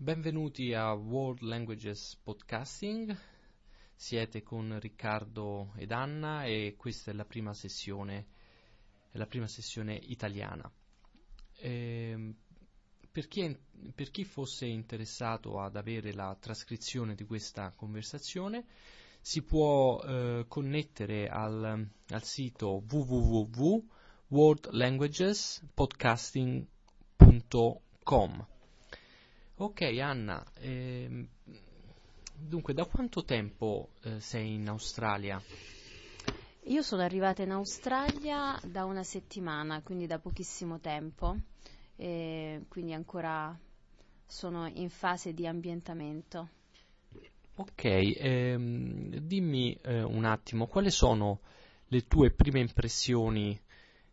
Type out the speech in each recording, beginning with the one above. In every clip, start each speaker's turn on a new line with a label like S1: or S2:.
S1: Benvenuti a World Languages Podcasting. Siete con Riccardo ed Anna e questa è la prima sessione, la prima sessione italiana. Eh, per, chi per, chi fosse interessato ad avere la trascrizione di questa conversazione, si può eh, connettere al, al sito www.worldlanguagespodcasting.com Ok Anna, ehm, dunque da quanto tempo eh, sei in Australia?
S2: Io sono arrivata in Australia da una settimana, quindi da pochissimo tempo, e quindi ancora sono in fase di ambientamento.
S1: Ok, ehm, dimmi eh, un attimo, quali sono le tue prime impressioni,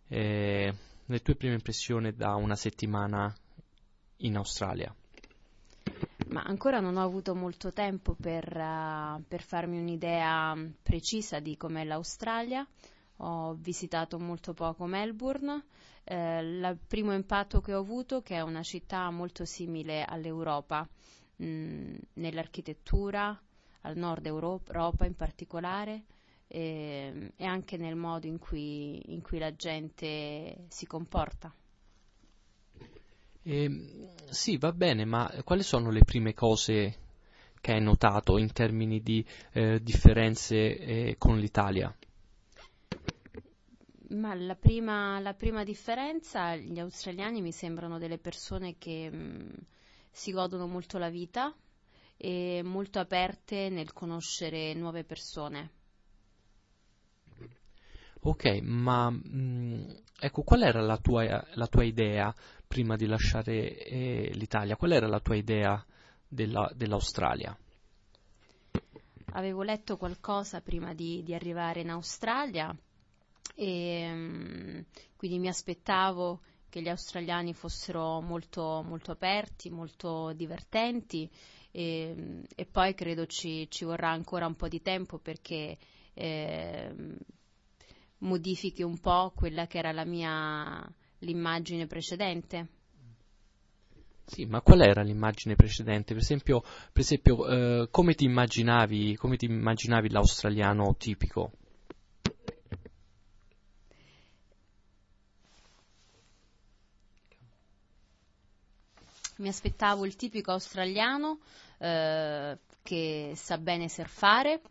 S1: eh, le tue prime impressioni da una settimana in Australia?
S2: Ma ancora non ho avuto molto tempo per, uh, per farmi un'idea precisa di com'è l'Australia. Ho visitato molto poco Melbourne. Eh, il primo impatto che ho avuto è che è una città molto simile all'Europa, mh, mm, nell'architettura, al nord Europa in particolare, e, e anche nel modo in cui, in cui la gente si comporta.
S1: Eh, sì, va bene, ma quali sono le prime cose che hai notato in termini di eh, differenze eh, con l'Italia?
S2: Ma la prima, la prima, differenza, gli australiani mi sembrano delle persone che mh, mm, si godono molto la vita e molto aperte nel conoscere nuove persone.
S1: Ok, ma mh, mm, ecco, qual era la tua, la tua idea prima di lasciare eh, l'Italia? Qual era la tua idea della, dell'Australia?
S2: Avevo letto qualcosa prima di, di arrivare in Australia e um, quindi mi aspettavo che gli australiani fossero molto, molto aperti, molto divertenti e, e poi credo ci, ci, vorrà ancora un po' di tempo perché eh, modifichi un po' quella che era la mia l'immagine precedente.
S1: Sì, ma qual era l'immagine precedente? Per esempio, per esempio eh, come, ti immaginavi, come ti immaginavi l'australiano tipico?
S2: Mi aspettavo il tipico australiano eh, che sa bene surfare,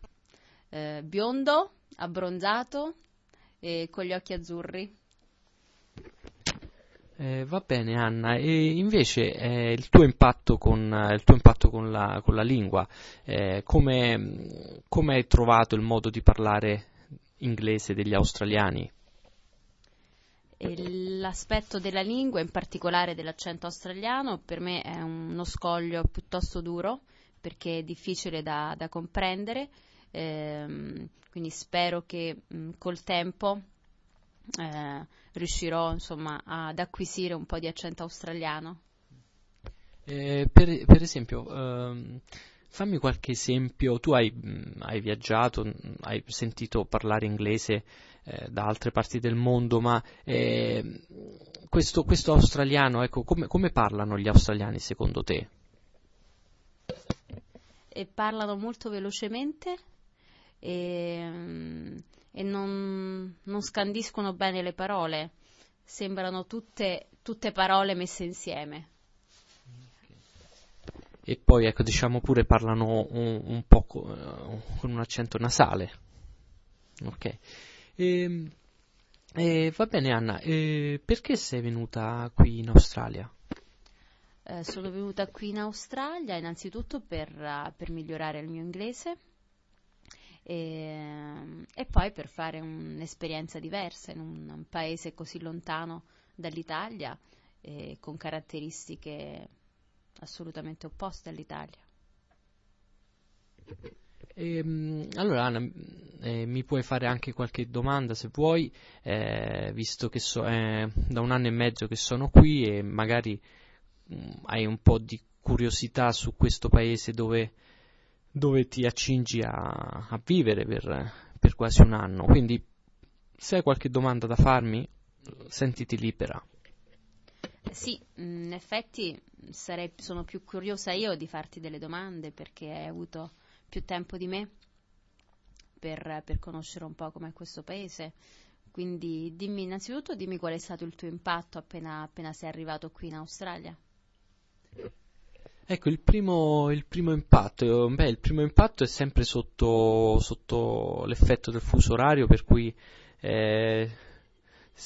S2: eh, biondo, abbronzato e con gli occhi azzurri.
S1: Eh, va bene Anna, e invece eh, il tuo impatto con, il tuo impatto con, la, con la, lingua, eh, come, come hai trovato il modo di parlare inglese degli australiani?
S2: L'aspetto della lingua, in particolare dell'accento australiano, per me è uno scoglio piuttosto duro perché è difficile da, da comprendere, ehm, quindi spero che mh, col tempo eh, riuscirò insomma, ad acquisire un po' di accento australiano.
S1: Eh, per, per, esempio, ehm, fammi qualche esempio, tu hai, mh, hai, viaggiato, hai sentito parlare inglese eh, da altre parti del mondo, ma eh, questo, questo, australiano, ecco, come, come, parlano gli australiani secondo te?
S2: E parlano molto velocemente e, e non, non, scandiscono bene le parole, sembrano tutte, tutte parole messe insieme.
S1: E poi, ecco, diciamo pure parlano un, un po' con, con un accento nasale. Ok. E, ehm, e, va bene Anna, e perché sei venuta qui in Australia?
S2: Eh, sono venuta qui in Australia innanzitutto per, per migliorare il mio inglese e, e poi per fare un'esperienza diversa in un, un paese così lontano dall'Italia e con caratteristiche assolutamente opposte all'Italia.
S1: Ehm, allora Anna, eh, mi puoi fare anche qualche domanda se vuoi, eh, visto che so, è da un anno e mezzo che sono qui e magari mh, mm, hai un po' di curiosità su questo paese dove dove ti accingi a, a vivere per, per quasi un anno. Quindi se hai qualche domanda da farmi, sentiti libera.
S2: sì, in effetti sarei, sono più curiosa io di farti delle domande perché hai avuto più tempo di me per, per conoscere un po' com'è questo paese. Quindi dimmi innanzitutto dimmi qual è stato il tuo impatto appena, appena sei arrivato qui in Australia.
S1: Ecco, il primo, il primo impatto, beh, il primo impatto è sempre sotto, sotto l'effetto del fuso orario, per cui eh,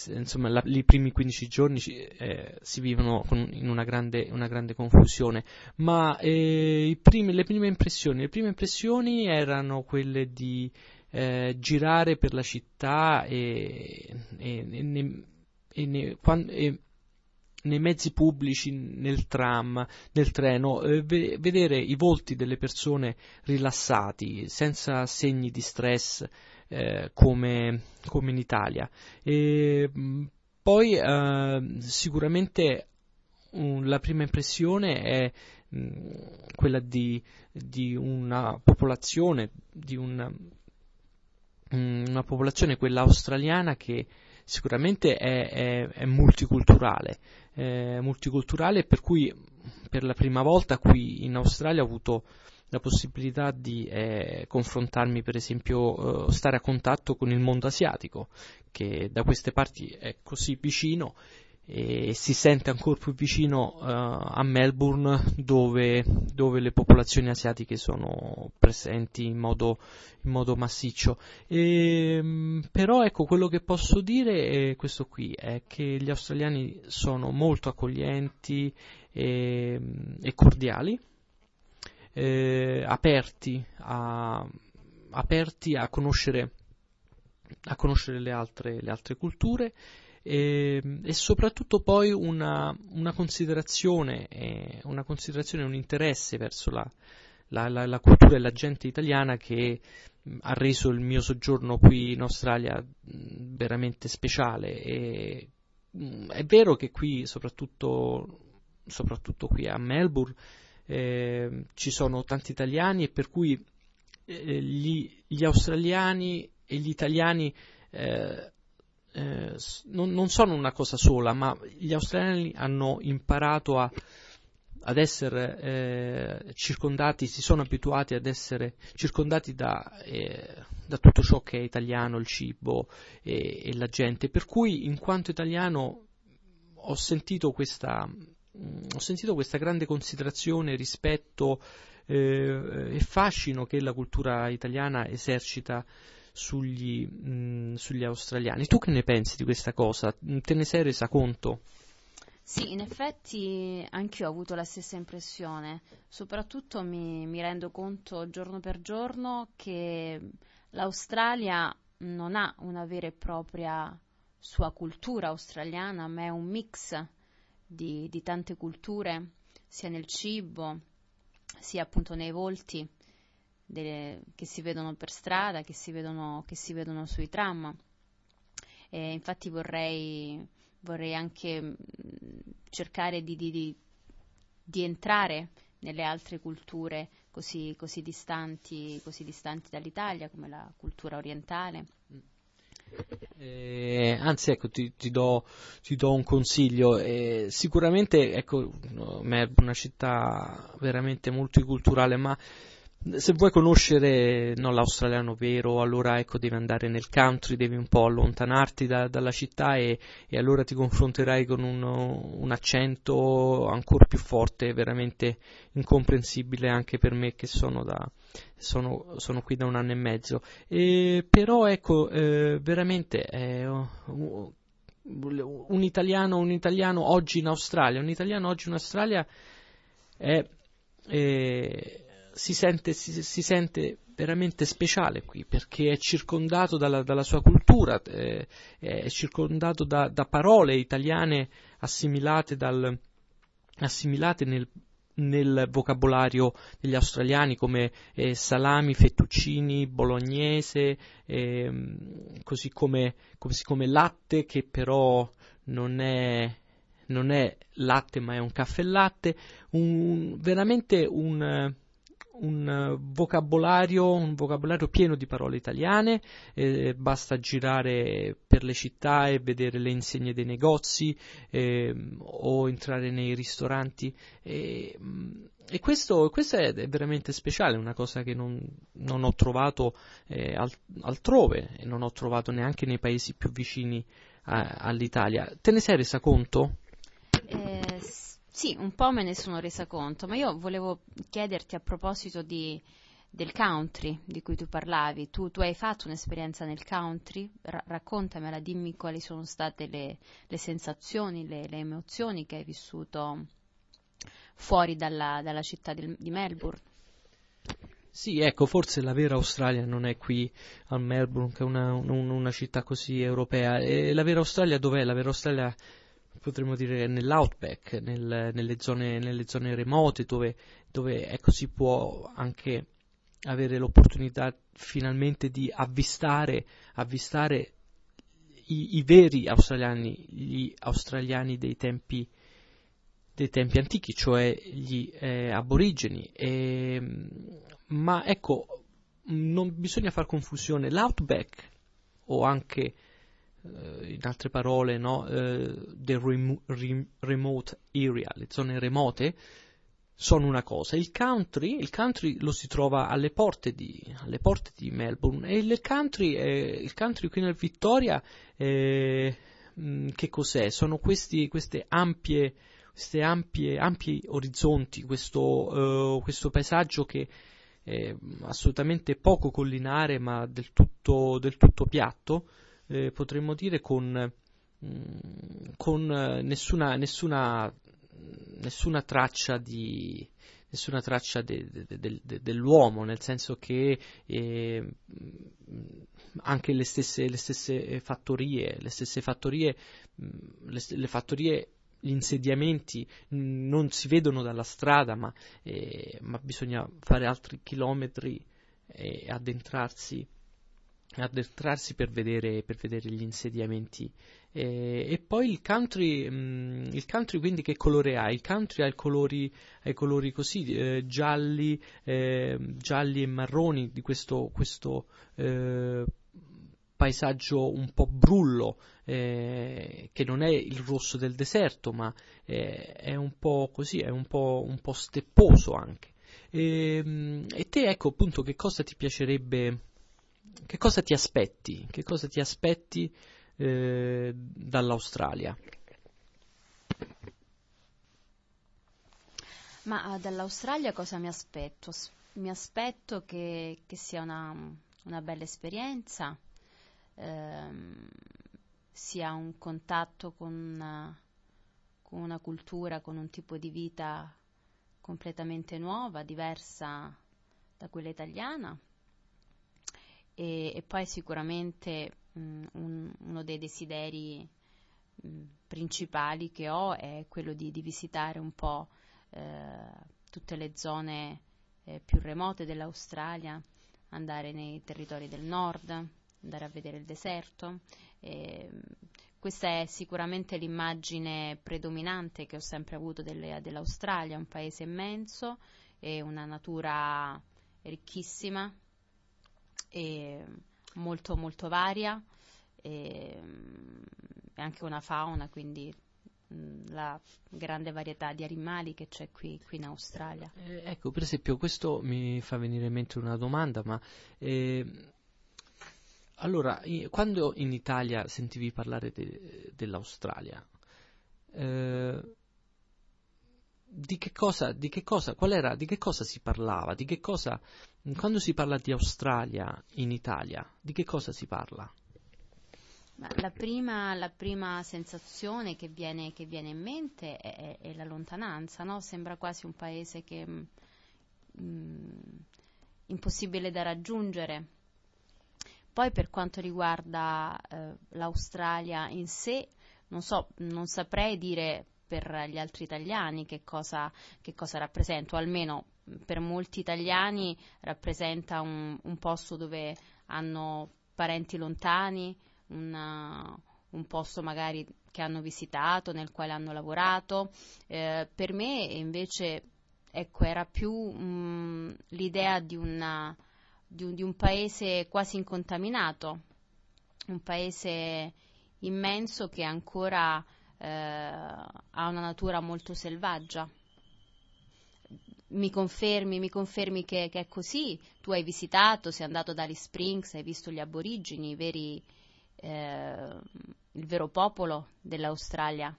S1: insomma, la, i primi 15 giorni eh, si vivono con, in una grande, una grande, confusione, ma eh, primi, le, prime le, prime impressioni, erano quelle di eh, girare per la città e, e, e, ne, e ne, quando, nei mezzi pubblici, nel tram, nel treno, eh, ve- vedere i volti delle persone rilassati, senza segni di stress eh, come, come, in Italia. E, mh, poi eh, sicuramente um, la prima impressione è mh, quella di, di, una popolazione, di una, mh, una popolazione, quella australiana che sicuramente è, è, è multiculturale, è multiculturale per cui per la prima volta qui in Australia ho avuto la possibilità di eh, confrontarmi, per esempio, eh, stare a contatto con il mondo asiatico, che da queste parti è così vicino e si sente ancora più vicino uh, a Melbourne dove, dove, le popolazioni asiatiche sono presenti in modo, in modo massiccio. E, um, però ecco quello che posso dire è questo qui, è che gli australiani sono molto accoglienti e, e cordiali, eh, aperti, a, aperti a conoscere, a conoscere le, altre, le altre culture e, ehm, e soprattutto poi una, una, considerazione, eh, una considerazione, un interesse verso la, la, la, la, cultura e la gente italiana che mh, ha reso il mio soggiorno qui in Australia mh, veramente speciale. E, mh, è vero che qui, soprattutto, soprattutto qui a Melbourne, eh, ci sono tanti italiani e per cui eh, gli, gli, australiani e gli italiani eh, eh, non, non, sono una cosa sola, ma gli australiani hanno imparato a, ad essere eh, circondati, si sono abituati ad essere circondati da, eh, da, tutto ciò che è italiano, il cibo e, e, la gente. Per cui, in quanto italiano, ho sentito questa, mh, mm, ho sentito questa grande considerazione, rispetto eh, e fascino che la cultura italiana esercita sugli, mh, mm, sugli australiani. Tu che ne pensi di questa cosa? Te ne sei resa conto?
S2: Sì, in effetti anch'io ho avuto la stessa impressione, soprattutto mi, mi, rendo conto giorno per giorno che l'Australia non ha una vera e propria sua cultura australiana, ma è un mix di, di tante culture, sia nel cibo, sia appunto nei volti delle, che si vedono per strada, che si vedono, che si vedono sui tram. E infatti vorrei, vorrei anche mh, cercare di, di, di, di, entrare nelle altre culture così, così, distanti, così distanti dall'Italia, come la cultura orientale.
S1: Eh, anzi, ecco, ti, ti, do, ti, do, un consiglio. Eh, sicuramente, ecco, è una città veramente multiculturale, ma se vuoi conoscere no, l'australiano vero, allora ecco, devi andare nel country, devi un po' allontanarti da, dalla città e, e, allora ti confronterai con un, un, accento ancora più forte, veramente incomprensibile anche per me che sono, da, sono, sono qui da un anno e mezzo. E, però ecco, eh, veramente eh, un, italiano, un italiano oggi in Australia, un italiano oggi in Australia è... è si sente, si, si sente veramente speciale qui perché è circondato dalla, dalla sua cultura, eh, è circondato da, da, parole italiane assimilate, dal, assimilate nel, nel, vocabolario degli australiani come eh, salami, fettuccini, bolognese, eh, così, come, così, come, latte che però non è, non è latte ma è un caffè latte, un, veramente un un vocabolario, un vocabolario pieno di parole italiane, eh, basta girare per le città e vedere le insegne dei negozi eh, o entrare nei ristoranti. E, e questo, questo, è veramente speciale, una cosa che non, non ho trovato eh, altrove e non ho trovato neanche nei paesi più vicini a, all'Italia. Te ne sei resa conto?
S2: Sì, un po' me ne sono resa conto, ma io volevo chiederti a proposito di, del country di cui tu parlavi. Tu, tu hai fatto un'esperienza nel country? Ra- raccontamela, dimmi quali sono state le, le sensazioni, le, le, emozioni che hai vissuto fuori dalla, dalla città di, di Melbourne.
S1: Sì, ecco, forse la vera Australia non è qui a Melbourne, che è una, un, una città così europea. E la vera Australia dov'è? La vera Australia potremmo dire nell'outback, nel, nelle, zone, nelle, zone, remote dove, dove ecco, si può anche avere l'opportunità finalmente di avvistare, avvistare i, i, veri australiani, gli australiani dei tempi, dei tempi antichi, cioè gli eh, aborigeni. E, ma ecco, non bisogna far confusione. L'outback o anche in altre parole, no, uh, the rem- rem- remote area, le zone remote, sono una cosa. Il country, il country lo si trova alle porte di, alle porte di Melbourne e il country, eh, il country qui nel Victoria, eh, che cos'è? Sono questi, queste ampie, queste ampie, ampi orizzonti, questo, uh, questo paesaggio che è assolutamente poco collinare ma del tutto, del tutto piatto eh, potremmo dire con, mm, con nessuna, nessuna, nessuna, traccia di nessuna traccia de, de, de, dell'uomo, nel senso che eh, anche le stesse, le stesse, fattorie, le stesse fattorie, mm, le, le fattorie gli insediamenti non si vedono dalla strada, ma, eh, ma bisogna fare altri chilometri e addentrarsi addentrarsi per vedere, per vedere gli insediamenti. E, e poi il country, mh, mm, il country, quindi che colore ha? Il country ha i colori, ha i colori così, eh, gialli, eh, gialli e marroni di questo, questo eh, paesaggio un po' brullo, eh, che non è il rosso del deserto, ma eh, è un po' così, è un po', un po stepposo anche. E, ehm, e te, ecco appunto, che cosa ti piacerebbe che cosa ti aspetti? Che cosa ti aspetti eh, dall'Australia?
S2: Ma uh, dall'Australia cosa mi aspetto? Mi aspetto che, che sia una, una, bella esperienza, ehm, sia un contatto con una, con una cultura, con un tipo di vita completamente nuova, diversa da quella italiana e, e poi sicuramente mh, un, uno dei desideri mh, principali che ho è quello di, di visitare un po' eh, tutte le zone eh, più remote dell'Australia, andare nei territori del nord, andare a vedere il deserto. E, questa è sicuramente l'immagine predominante che ho sempre avuto delle, dell'Australia, un paese immenso e una natura ricchissima, e molto molto varia e, anche una fauna, quindi la grande varietà di animali che c'è qui, qui in Australia.
S1: Eh, ecco, per esempio, questo mi fa venire in mente una domanda, ma eh, allora, quando in Italia sentivi parlare de, dell'Australia, eh, di che cosa, di che cosa, qual era, di che cosa si parlava, di che cosa, quando si parla di Australia in Italia, di che cosa si parla?
S2: La prima, la prima sensazione che viene, che viene, in mente è, è la lontananza, no? sembra quasi un paese che mh, mm, impossibile da raggiungere. Poi per quanto riguarda eh, l'Australia in sé, non so, non saprei dire per gli altri italiani che cosa, che cosa rappresenta, o almeno per molti italiani rappresenta un, un posto dove hanno parenti lontani, una, un posto magari che hanno visitato, nel quale hanno lavorato. Eh, per me invece ecco, era più mh, l'idea di, una, di, un, di un paese quasi incontaminato, un paese immenso che ancora eh, ha una natura molto selvaggia. Mi confermi, mi confermi che, che, è così? Tu hai visitato, sei andato ad Alice Springs, hai visto gli aborigeni, veri, eh, il vero popolo dell'Australia?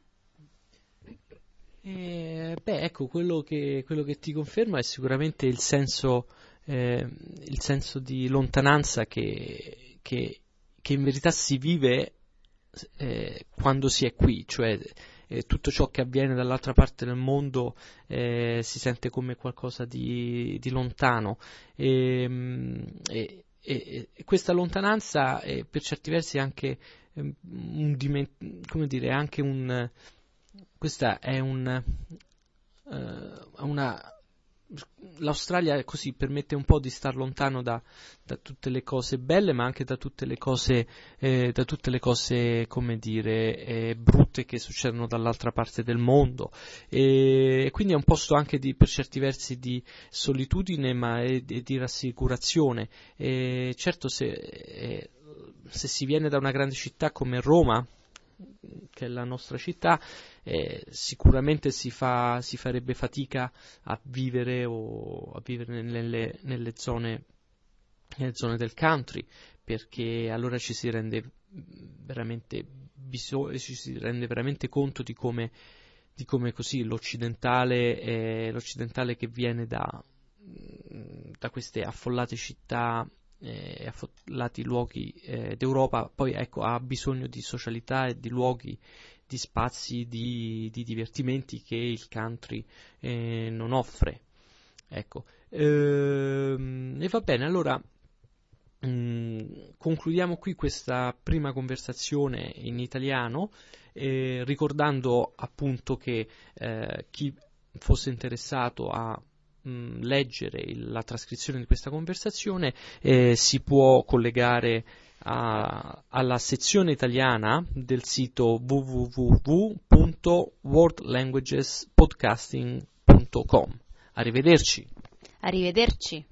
S1: Eh, beh, ecco, quello che, quello che, ti conferma è sicuramente il senso, eh, il senso di lontananza che, che, che, in verità si vive eh, quando si è qui, cioè eh, tutto ciò che avviene dall'altra parte del mondo eh, si sente come qualcosa di, di lontano. Ehm, e, e, e, questa lontananza è per certi versi anche ehm, un, come dire, anche un questa è un, uh, una l'Australia così permette un po' di star lontano da, da, tutte le cose belle, ma anche da tutte le cose, eh, tutte le cose come dire, eh, brutte che succedono dall'altra parte del mondo. E, e, quindi è un posto anche di, per certi versi di solitudine, ma e, e di rassicurazione. E certo, se, eh, se si viene da una grande città come Roma, che è la nostra città, eh, sicuramente si, fa, si, farebbe fatica a vivere, a vivere nelle, nelle, zone, nelle, zone, del country, perché allora ci si rende veramente, biso- ci si rende veramente conto di come, di come così. L'occidentale, eh, l'occidentale che viene da, da queste affollate città eh, affollati luoghi eh, d'Europa, poi ecco, ha bisogno di socialità e di luoghi, di spazi, di, di divertimenti che il country eh, non offre. Ecco. Ehm, e va bene, allora mm, concludiamo qui questa prima conversazione in italiano, eh, ricordando appunto che eh, chi fosse interessato a mh, leggere il, la trascrizione di questa conversazione eh, si può collegare a, alla sezione italiana del sito www.worldlanguagespodcasting.com. Arrivederci.
S2: Arrivederci.